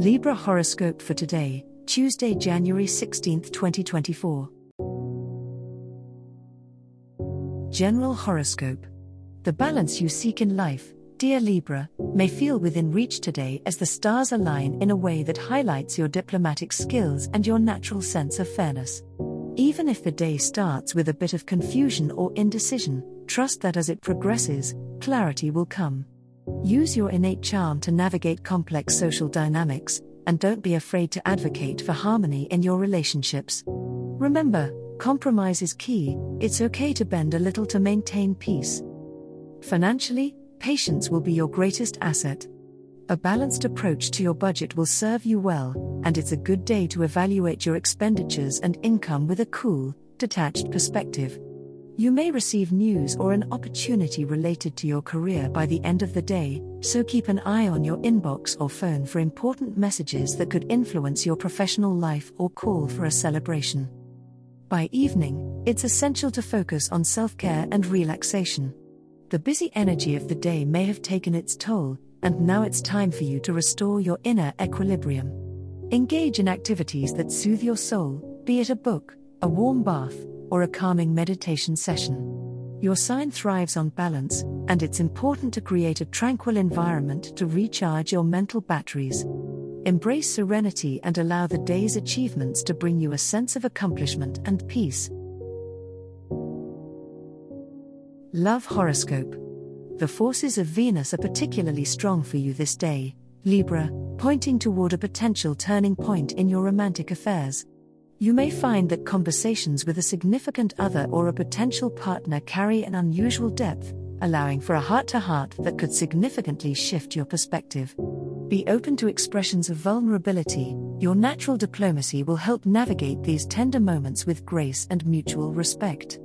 Libra horoscope for today, Tuesday, January 16, 2024. General horoscope. The balance you seek in life, dear Libra, may feel within reach today as the stars align in a way that highlights your diplomatic skills and your natural sense of fairness. Even if the day starts with a bit of confusion or indecision, trust that as it progresses, clarity will come. Use your innate charm to navigate complex social dynamics, and don't be afraid to advocate for harmony in your relationships. Remember, compromise is key, it's okay to bend a little to maintain peace. Financially, patience will be your greatest asset. A balanced approach to your budget will serve you well, and it's a good day to evaluate your expenditures and income with a cool, detached perspective. You may receive news or an opportunity related to your career by the end of the day, so keep an eye on your inbox or phone for important messages that could influence your professional life or call for a celebration. By evening, it's essential to focus on self care and relaxation. The busy energy of the day may have taken its toll, and now it's time for you to restore your inner equilibrium. Engage in activities that soothe your soul, be it a book, a warm bath, or a calming meditation session. Your sign thrives on balance, and it's important to create a tranquil environment to recharge your mental batteries. Embrace serenity and allow the day's achievements to bring you a sense of accomplishment and peace. Love Horoscope The forces of Venus are particularly strong for you this day, Libra, pointing toward a potential turning point in your romantic affairs. You may find that conversations with a significant other or a potential partner carry an unusual depth, allowing for a heart to heart that could significantly shift your perspective. Be open to expressions of vulnerability, your natural diplomacy will help navigate these tender moments with grace and mutual respect.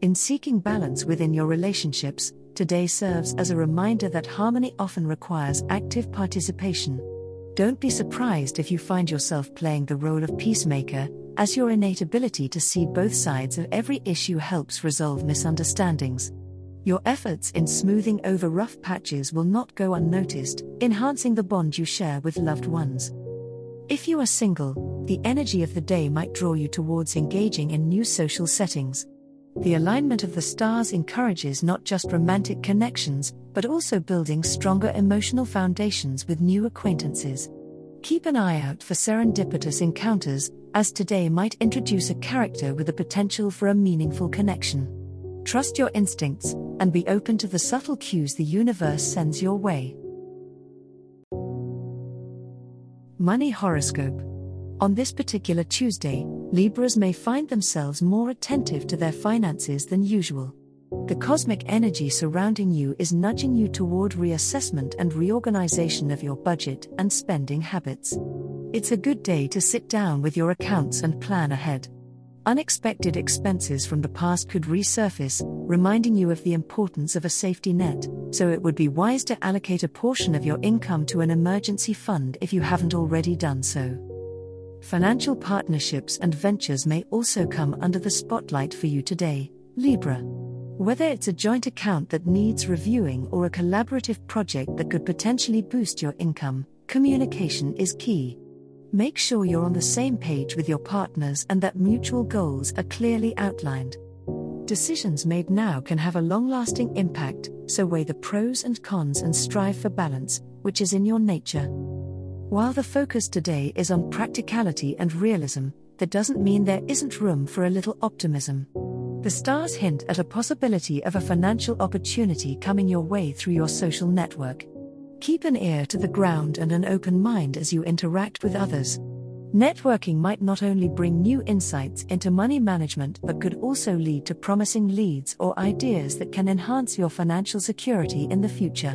In seeking balance within your relationships, today serves as a reminder that harmony often requires active participation. Don't be surprised if you find yourself playing the role of peacemaker, as your innate ability to see both sides of every issue helps resolve misunderstandings. Your efforts in smoothing over rough patches will not go unnoticed, enhancing the bond you share with loved ones. If you are single, the energy of the day might draw you towards engaging in new social settings. The alignment of the stars encourages not just romantic connections, but also building stronger emotional foundations with new acquaintances. Keep an eye out for serendipitous encounters, as today might introduce a character with the potential for a meaningful connection. Trust your instincts, and be open to the subtle cues the universe sends your way. Money Horoscope on this particular Tuesday, Libras may find themselves more attentive to their finances than usual. The cosmic energy surrounding you is nudging you toward reassessment and reorganization of your budget and spending habits. It's a good day to sit down with your accounts and plan ahead. Unexpected expenses from the past could resurface, reminding you of the importance of a safety net, so it would be wise to allocate a portion of your income to an emergency fund if you haven't already done so. Financial partnerships and ventures may also come under the spotlight for you today, Libra. Whether it's a joint account that needs reviewing or a collaborative project that could potentially boost your income, communication is key. Make sure you're on the same page with your partners and that mutual goals are clearly outlined. Decisions made now can have a long lasting impact, so weigh the pros and cons and strive for balance, which is in your nature. While the focus today is on practicality and realism, that doesn't mean there isn't room for a little optimism. The stars hint at a possibility of a financial opportunity coming your way through your social network. Keep an ear to the ground and an open mind as you interact with others. Networking might not only bring new insights into money management but could also lead to promising leads or ideas that can enhance your financial security in the future.